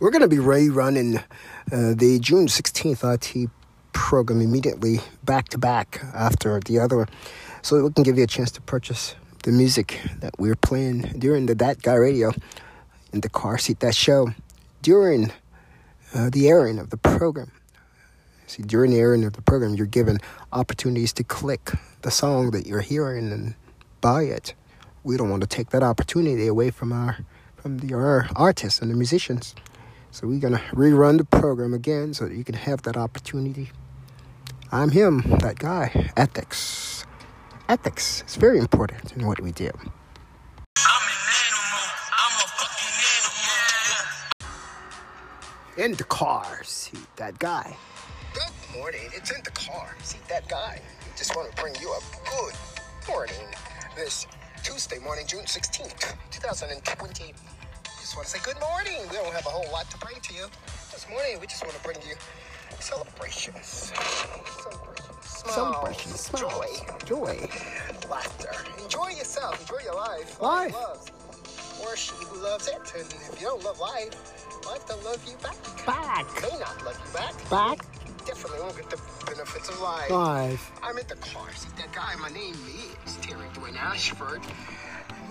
We're going to be rerunning uh, the June 16th IT program immediately back to back after the other so we can give you a chance to purchase the music that we're playing during the That Guy Radio in the car seat that show during uh, the airing of the program. See, during the airing of the program, you're given opportunities to click the song that you're hearing and buy it. We don't want to take that opportunity away from our from the our artists and the musicians. So we're gonna rerun the program again so that you can have that opportunity. I'm him, that guy. Ethics. Ethics is very important in what we do. In the car, see that guy. Good morning. It's in the car. See that guy. We just want to bring you a good morning. This Tuesday morning, June 16th, 2020. Just want to say good morning. We don't have a whole lot to bring to you. This morning, we just want to bring you celebrations. Celebrations. Smiles, Celebrations, Joy. Joy. Laughter. Enjoy yourself. Enjoy your life. Life. loves. Or she who loves it. And if you don't love life, life don't love you back. Back. May not love you back. Back. Definitely won't get the benefits of life. Live. I'm in the car. See that guy? My name is Terry Dwayne Ashford.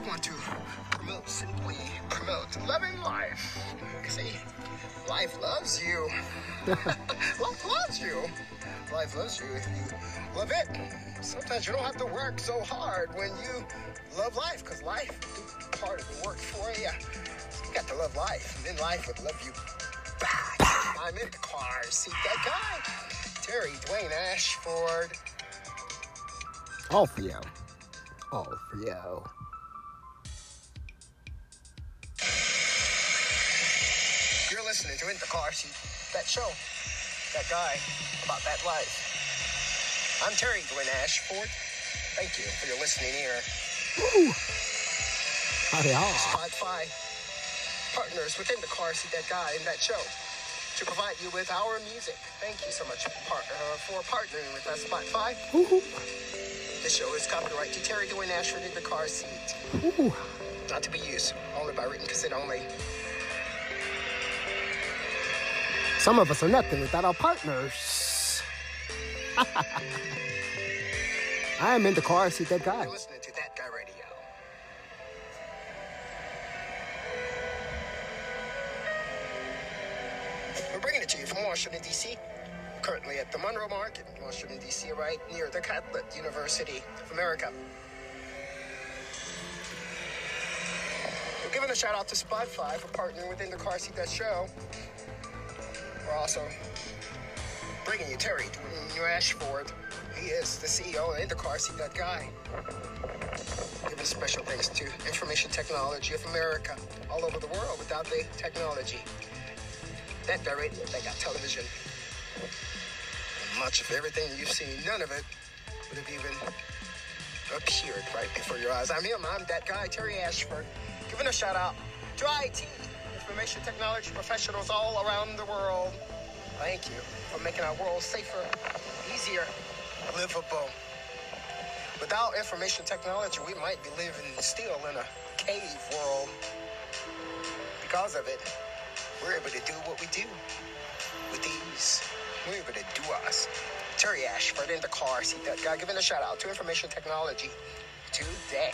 We want to promote, simply promote loving life. See, life loves you. life loves you. Life loves you if you love it. Sometimes you don't have to work so hard when you love life, because life do part of the work for you. So you got to love life, and then life would love you back. I'm in the car. See that guy? Terry Dwayne Ashford. All for you. All for you. To In the Car Seat, that show, that guy about that life. I'm Terry Dwayne Ashford. Thank you for your listening ear. Woo. Howdy, ah. Spotify partners within the car seat, that guy in that show, to provide you with our music. Thank you so much uh, for partnering with us, Spotify. Woo-hoo. This show is copyright to Terry Dwayne Ashford in the car seat, Woo. not to be used only by written consent only. Some of us are nothing without our partners. I am in the car, seat that guy. Listening to That Guy Radio. We're bringing it to you from Washington, D.C. Currently at the Monroe Market in Washington, D.C., right near the Catholic University of America. We're giving a shout out to Spotify for partnering within the Car Seat That Show. We're also bringing you Terry Dwayne Ashford. He is the CEO of the Car Seat That Guy. Giving special thanks to Information Technology of America all over the world without the technology. That guy radio, that got television. Much of everything you've seen, none of it would have even appeared right before your eyes. I'm him, I'm that guy, Terry Ashford. Giving a shout out to IT, information technology professionals all around the world. Thank you for making our world safer, easier, livable. Without information technology, we might be living still in a cave world. Because of it, we're able to do what we do with ease. We're able to do us. Terry Ashford in the car seat that guy giving a shout out to information technology today.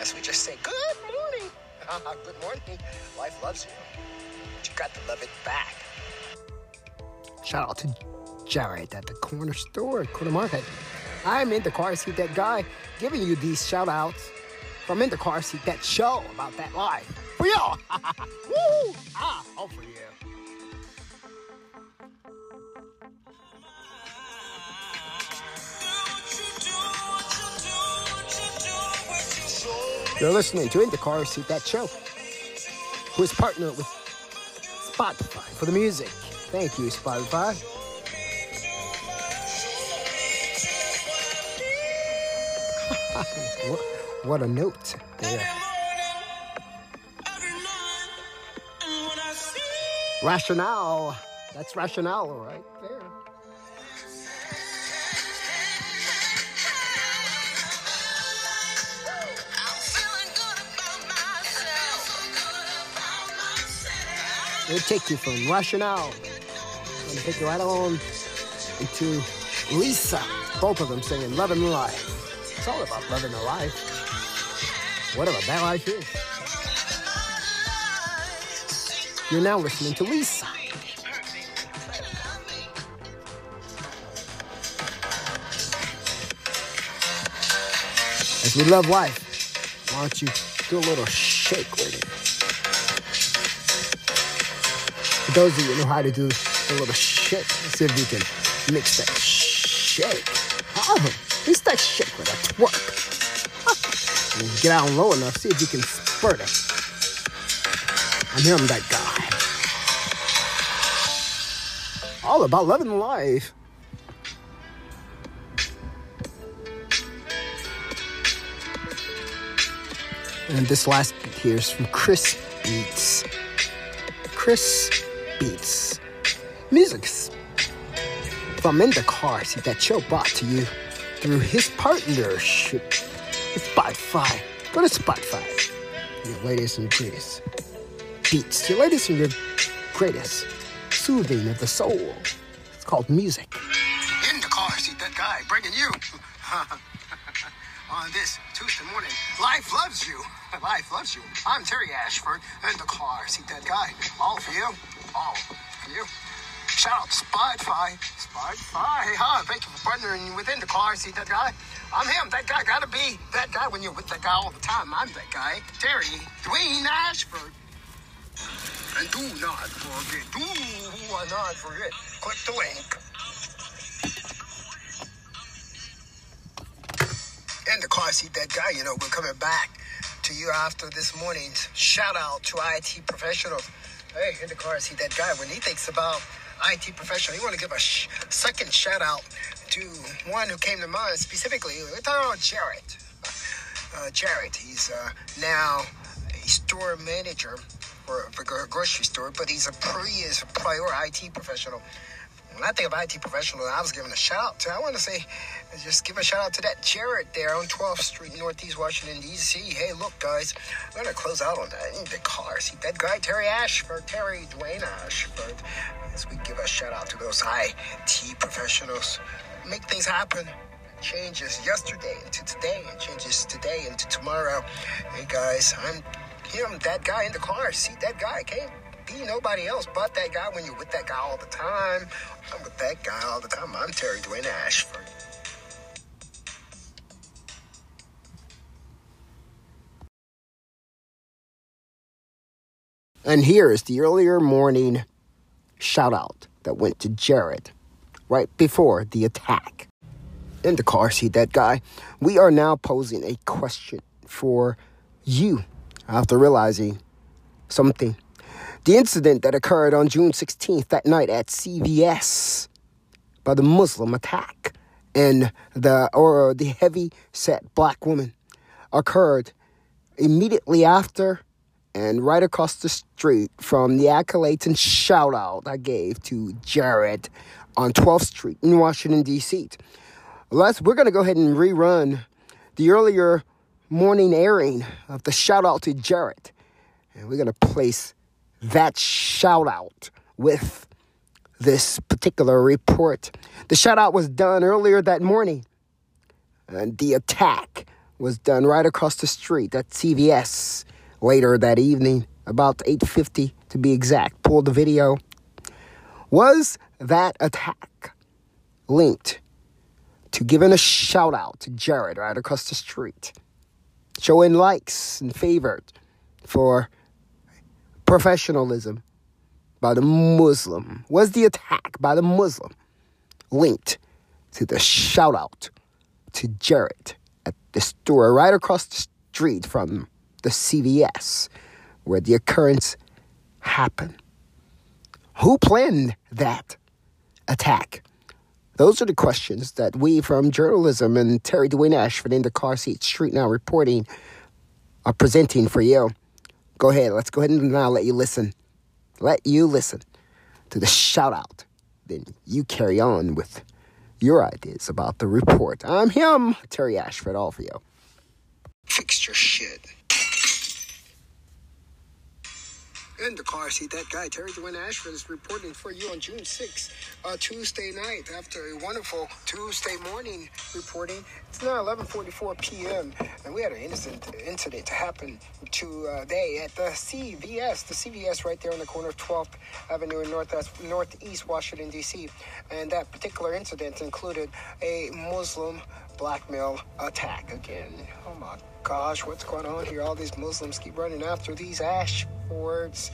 As we just say, good. Good morning. Life loves you. But you got to love it back. Shout out to Jared at the corner store at Corner Market. I'm in the car seat, that guy, giving you these shout outs from in the car seat, that show about that life. For y'all. Woo! Ah, all for you. You're listening to In the Car Seat That Show, who is partnered with Spotify for the music. Thank you, Spotify. what, what a note there. Rationale. That's rationale right there. It'll take you from Rationale and take you right on into Lisa. Both of them singing Loving Life. It's all about loving the life. Whatever that life is. You're now listening to Lisa. As we love life, why don't you do a little shake with it? Those of you know how to do a little shake, see if you can mix that shake. Oh, mix that shake with a twerk. Get out low enough, see if you can spurt it. I'm hearing that guy. All about loving life. And this last beat here is from Chris Beats. Chris Beats. Music's from in the car. See that Joe brought to you through his partnership with Spotify. Go to Spotify. Your latest and greatest beats. Your latest and your greatest soothing of the soul. It's called music. In the car, see that guy bringing you on this Tuesday morning. Life loves you. Life loves you. I'm Terry Ashford in the car. See that guy? All for you. For you. Shout out to Spotify. Hey, Huh? Thank you for partnering within the car. See that guy? I'm him. That guy gotta be that guy when you're with that guy all the time. I'm that guy. Terry Dwayne Ashford. And do not forget, do not forget, click the link. In the car seat, that guy, you know, we're coming back to you after this morning's shout out to IT professionals. Hey, in the car seat, that guy, when he thinks about IT professional, you want to give a sh- second shout out to one who came to mind specifically. We're talking about Jarrett. Uh, Jarrett, he's uh, now a store manager for, a grocery store, but he's a pre is prior IT professional. When I think of IT professional, I was giving a shout out to. I want to say, just give a shout out to that Jared there on 12th Street, Northeast Washington D.C. Hey, look, guys, I'm gonna close out on that. In the car, see that guy Terry Ashford, Terry Dwayne Ashford. As we give a shout out to those IT professionals, make things happen. Changes yesterday into today, and changes today into tomorrow. Hey guys, I'm him, that guy in the car. See that guy can't nobody else but that guy when you're with that guy all the time. I'm with that guy all the time. I'm Terry Dwayne Ashford. And here is the earlier morning shout out that went to Jared right before the attack. In the car seat, that guy, we are now posing a question for you after realizing something. The incident that occurred on June 16th that night at CVS by the Muslim attack and the or the heavy set black woman occurred immediately after and right across the street from the accolades and shout out I gave to Jared on 12th Street in Washington, D.C. Let's, we're going to go ahead and rerun the earlier morning airing of the shout out to Jared. And we're going to place that shout out with this particular report. The shout out was done earlier that morning, and the attack was done right across the street at CVS later that evening, about 8:50 to be exact. Pulled the video. Was that attack linked to giving a shout out to Jared right across the street? Showing likes and favor for professionalism by the Muslim. Was the attack by the Muslim linked to the shout out to Jared at the store right across the street from the CVS where the occurrence happened? Who planned that attack? Those are the questions that we from journalism and Terry Dwayne Ashford in the car seat street now reporting are presenting for you. Go ahead, let's go ahead and now let you listen. Let you listen to the shout out. Then you carry on with your ideas about the report. I'm him, Terry Ashford, all for you. Fix your shit. In the car seat. That guy, Terry Dwayne Ashford, is reporting for you on June 6th, uh, Tuesday night, after a wonderful Tuesday morning reporting. It's now 11:44 p.m. and we had an innocent incident to happen today at the CVS, the CVS right there on the corner of 12th Avenue in Northwest, Northeast Washington D.C. And that particular incident included a Muslim blackmail attack again. Oh my gosh, what's going on here? All these Muslims keep running after these Ashfords.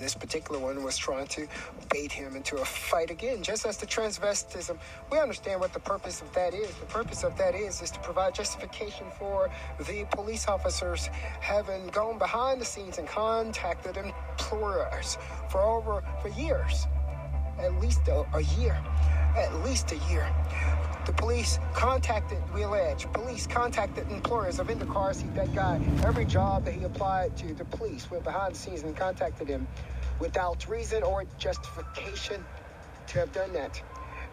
This particular one was trying to bait him into a fight again, just as the transvestism. We understand what the purpose of that is. The purpose of that is is to provide justification for the police officers having gone behind the scenes and contacted employers for over for years, at least a, a year, at least a year the police contacted, we allege, police contacted employers of in the car seat that guy. Every job that he applied to, the police went behind the scenes and contacted him without reason or justification to have done that.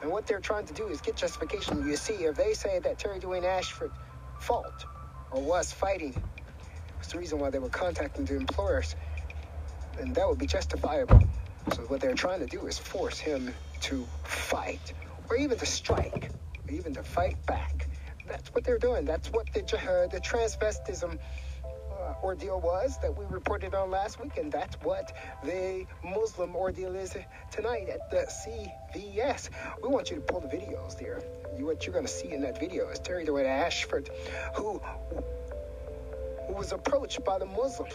And what they're trying to do is get justification. You see, if they say that Terry Dwayne Ashford fault or was fighting, it's the reason why they were contacting the employers, and that would be justifiable. So what they're trying to do is force him to fight or even to strike even to fight back. That's what they're doing. That's what the, uh, the transvestism uh, ordeal was that we reported on last week, and that's what the Muslim ordeal is tonight at the CVS. We want you to pull the videos there. You, what you're going to see in that video is Terry Dwayne Ashford, who who was approached by the Muslim.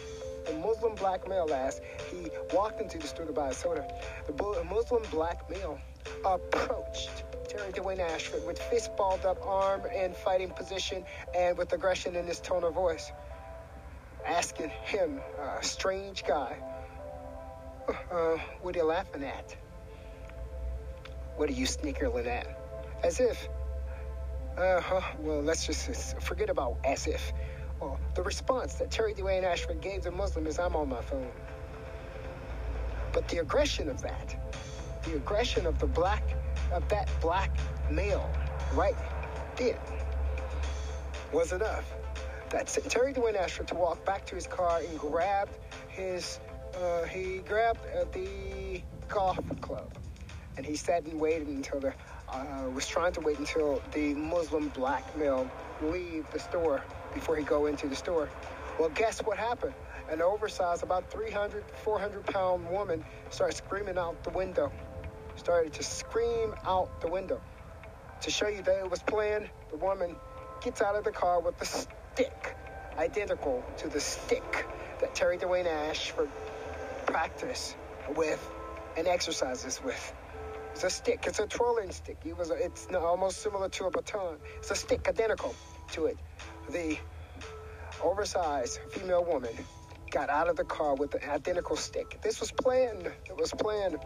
The Muslim black male ass. He walked into the store to buy a soda. The Muslim black male approached Terry Dwayne Ashford with fist balled up arm and fighting position and with aggression in his tone of voice. Asking him, a strange guy, uh, what are you laughing at? What are you snickering at? As if, uh huh, well, let's just forget about as if. Well, the response that Terry Dwayne Ashford gave the Muslim is, I'm on my phone. But the aggression of that, the aggression of the black of that black male right there was enough. That Terry Dwayne Ashford to walk back to his car and grabbed his, uh, he grabbed uh, the golf club, and he sat and waited until the, uh, was trying to wait until the Muslim black male leave the store before he go into the store. Well, guess what happened? An oversized, about 300, 400 pound woman started screaming out the window started to scream out the window. To show you that it was planned, the woman gets out of the car with a stick identical to the stick that Terry Dwayne Ashford practiced with and exercises with. It's a stick. It's a twirling stick. It was. A, it's almost similar to a baton. It's a stick identical to it. The oversized female woman got out of the car with an identical stick. This was planned. It was planned.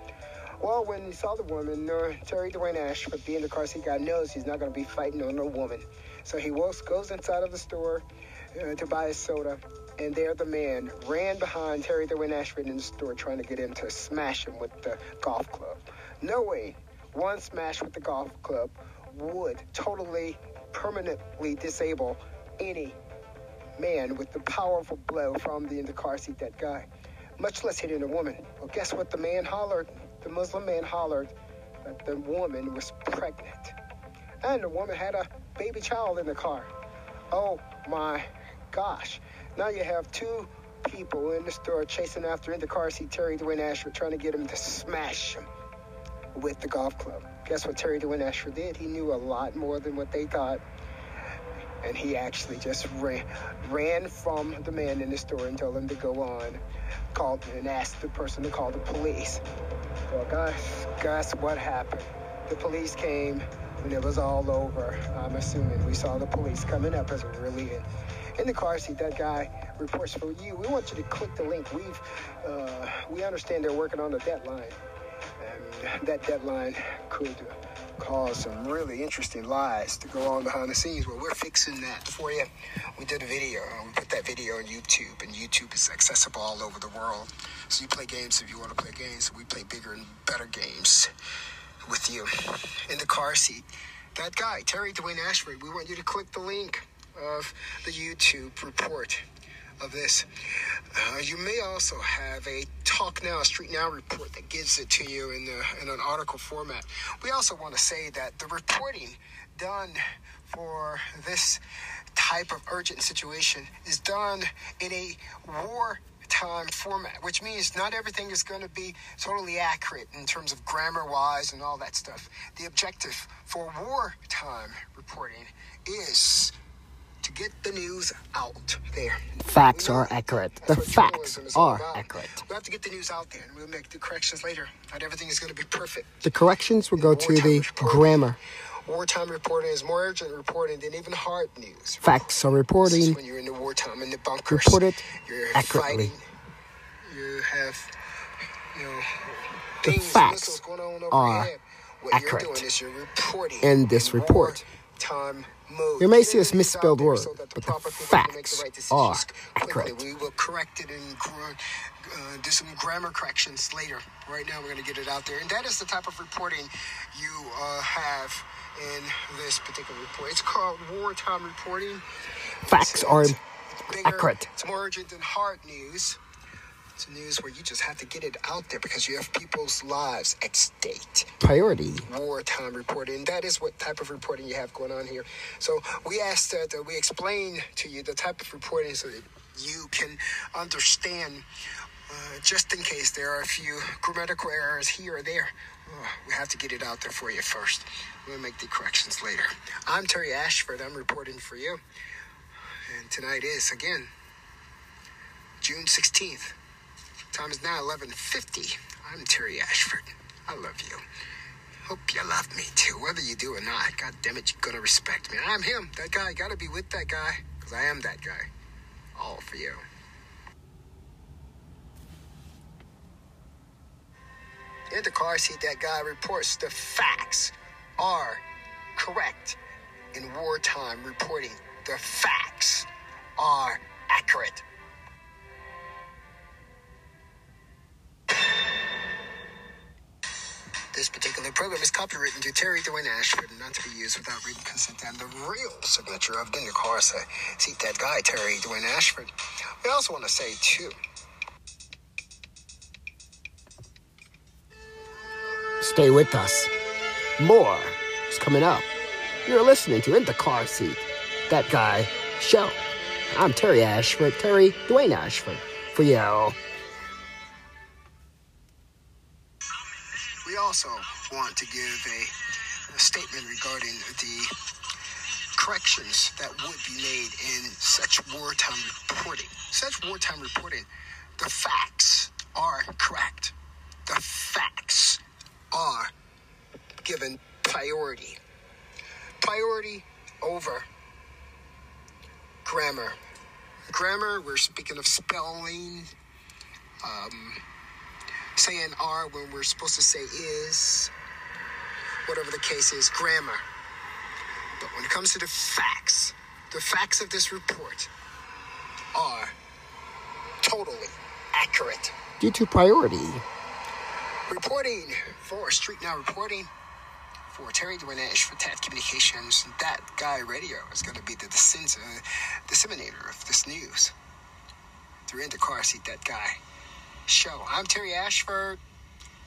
Well, when he saw the woman, uh, Terry Dwayne Ashford being the car seat guy knows he's not going to be fighting on a woman. So he walks, goes inside of the store uh, to buy a soda, and there the man ran behind Terry Dwayne Ashford in the store trying to get him to smash him with the golf club. No way one smash with the golf club would totally, permanently disable any man with the powerful blow from the in the car seat that guy, much less hitting a woman. Well, guess what the man hollered? The Muslim man hollered that the woman was pregnant. And the woman had a baby child in the car. Oh my gosh. Now you have two people in the store chasing after in the car seat Terry Dwayne Ashford trying to get him to smash him with the golf club. Guess what Terry Dwayne Ashford did? He knew a lot more than what they thought. And he actually just ran, ran from the man in the store and told him to go on, called and asked the person to call the police. Well, guess what happened? The police came when it was all over. I'm assuming we saw the police coming up as we were leaving. In the car seat, that guy reports for you. We want you to click the link. We've, uh, we understand they're working on the deadline, and that deadline could cause some really interesting lies to go on behind the scenes. Well, we're fixing that for you. We did a video. We put that video on YouTube, and YouTube is accessible all over the world. So you play games if you want to play games. We play bigger and better games with you in the car seat. That guy, Terry Dwayne Ashford, we want you to click the link of the YouTube report of this. Uh, you may also have a Talk Now, Street Now report that gives it to you in, the, in an article format. We also want to say that the reporting done for this type of urgent situation is done in a war time format, which means not everything is going to be totally accurate in terms of grammar wise and all that stuff. The objective for wartime reporting is to get the news out there. Facts are accurate. The facts are accurate. We have to get the news out there, and we'll make the corrections later. Not everything is going to be perfect. The corrections will go to the grammar. Wartime reporting is more urgent reporting than even hard news. Facts are reporting. When you're in the wartime in the bunkers, report it you're accurately. Fighting, you have, you know, The things, facts going on over are. What accurate you're doing is you're reporting in this report. You may see a the news out misspelled word, so the but the proper people can make the facts right are accurate. We will correct it and uh, do some grammar corrections later. Right now, we're going to get it out there, and that is the type of reporting you uh, have in this particular report. It's called wartime reporting. Facts So are bigger, accurate. It's more urgent than hard news. It's news where you just have to get it out there because you have people's lives at stake priority. wartime reporting. That is what type of reporting you have going on here. So we asked that uh, we explain to you the type of reporting so that you can understand. Uh, just in case there are a few grammatical errors here or there, uh, we have to get it out there for you first. We'll make the corrections later. I'm Terry Ashford. I'm reporting for you, and tonight is again June 16th. Time is now 11:50. I'm Terry Ashford. I love you. Hope you love me too, whether you do or not. God damn it, you're gonna respect me. I'm him, that guy. Gotta be with that guy, because I am that guy. All for you. In the car seat, that guy reports the facts are correct in wartime reporting. The facts are accurate. Particular program is copywritten to Terry Dwayne Ashford and not to be used without written consent and the real signature of the new car say, seat that guy, Terry Dwayne Ashford. We also want to say, too, Stay with us. More is coming up. You're listening to In the Car Seat. That guy, show. I'm Terry Ashford, Terry Dwayne Ashford, for you. Also want to give a, a statement regarding the corrections that would be made in such wartime reporting. Such wartime reporting, the facts are correct. The facts are given priority. Priority over grammar. Grammar, we're speaking of spelling, um, saying are when we're supposed to say is, whatever the case is, grammar. But when it comes to the facts, the facts of this report are totally accurate. Due to priority, Reporting for Street Now Reporting for Terry Dwayne for TAT Communications. That guy radio is going to be the uh, disseminator of this news. Through in the car seat, that guy. Show. I'm Terry Ashford.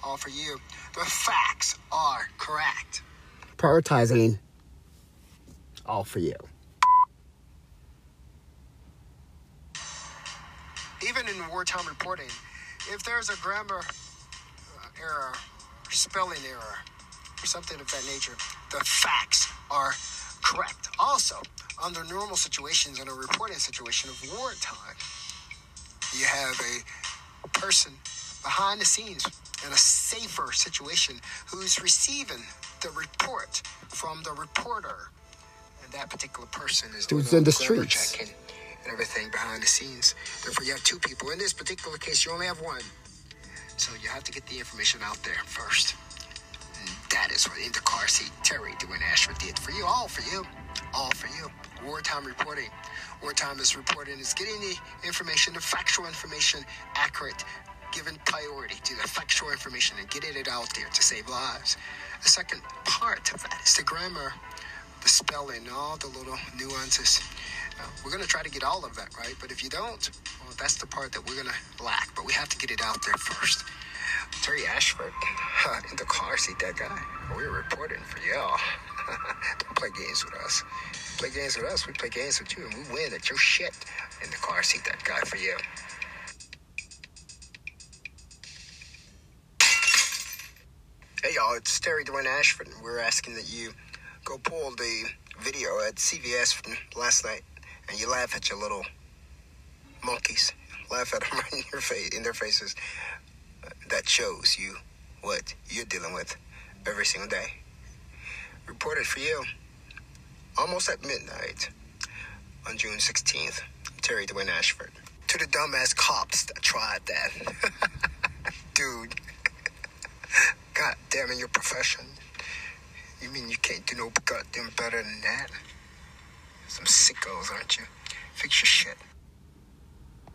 All for you. The facts are correct. prioritizing all for you. Even in wartime reporting, if there's a grammar error, or spelling error, or something of that nature, the facts are correct. Also, under normal situations, in a reporting situation of wartime, you have a person behind the scenes in a safer situation who's receiving the report from the reporter. And that particular person is doing Who's in the streets. checking and everything behind the scenes. Therefore, you have two people. In this particular case, you only have one. So you have to get the information out there first. That is what in the car seat Terry Dwayne Ashford did for you, all for you, all for you. Wartime reporting. Wartime is reporting is getting the information, the factual information, accurate, given priority to the factual information and getting it out there to save lives. The second part of that is the grammar, the spelling, all the little nuances. Uh, we're going to try to get all of that right, but if you don't, well, that's the part that we're going to lack. But we have to get it out there first. Terry Ashford in the car seat, that guy. We're reporting for y'all. Don't play games with us. Play games with us, we play games with you, and we win at your shit in the car seat, that guy for you. Hey y'all, it's Terry Dwayne Ashford, and we're asking that you go pull the video at CVS from last night, and you laugh at your little monkeys, laugh at them right in your face, in their faces. That shows you what you're dealing with every single day. Reported for you, almost at midnight on June 16th. Terry Dwayne Ashford. To the dumbass cops that tried that. Dude. God damn your profession. You mean you can't do no goddamn better than that? Some sickos, aren't you? Fix your shit.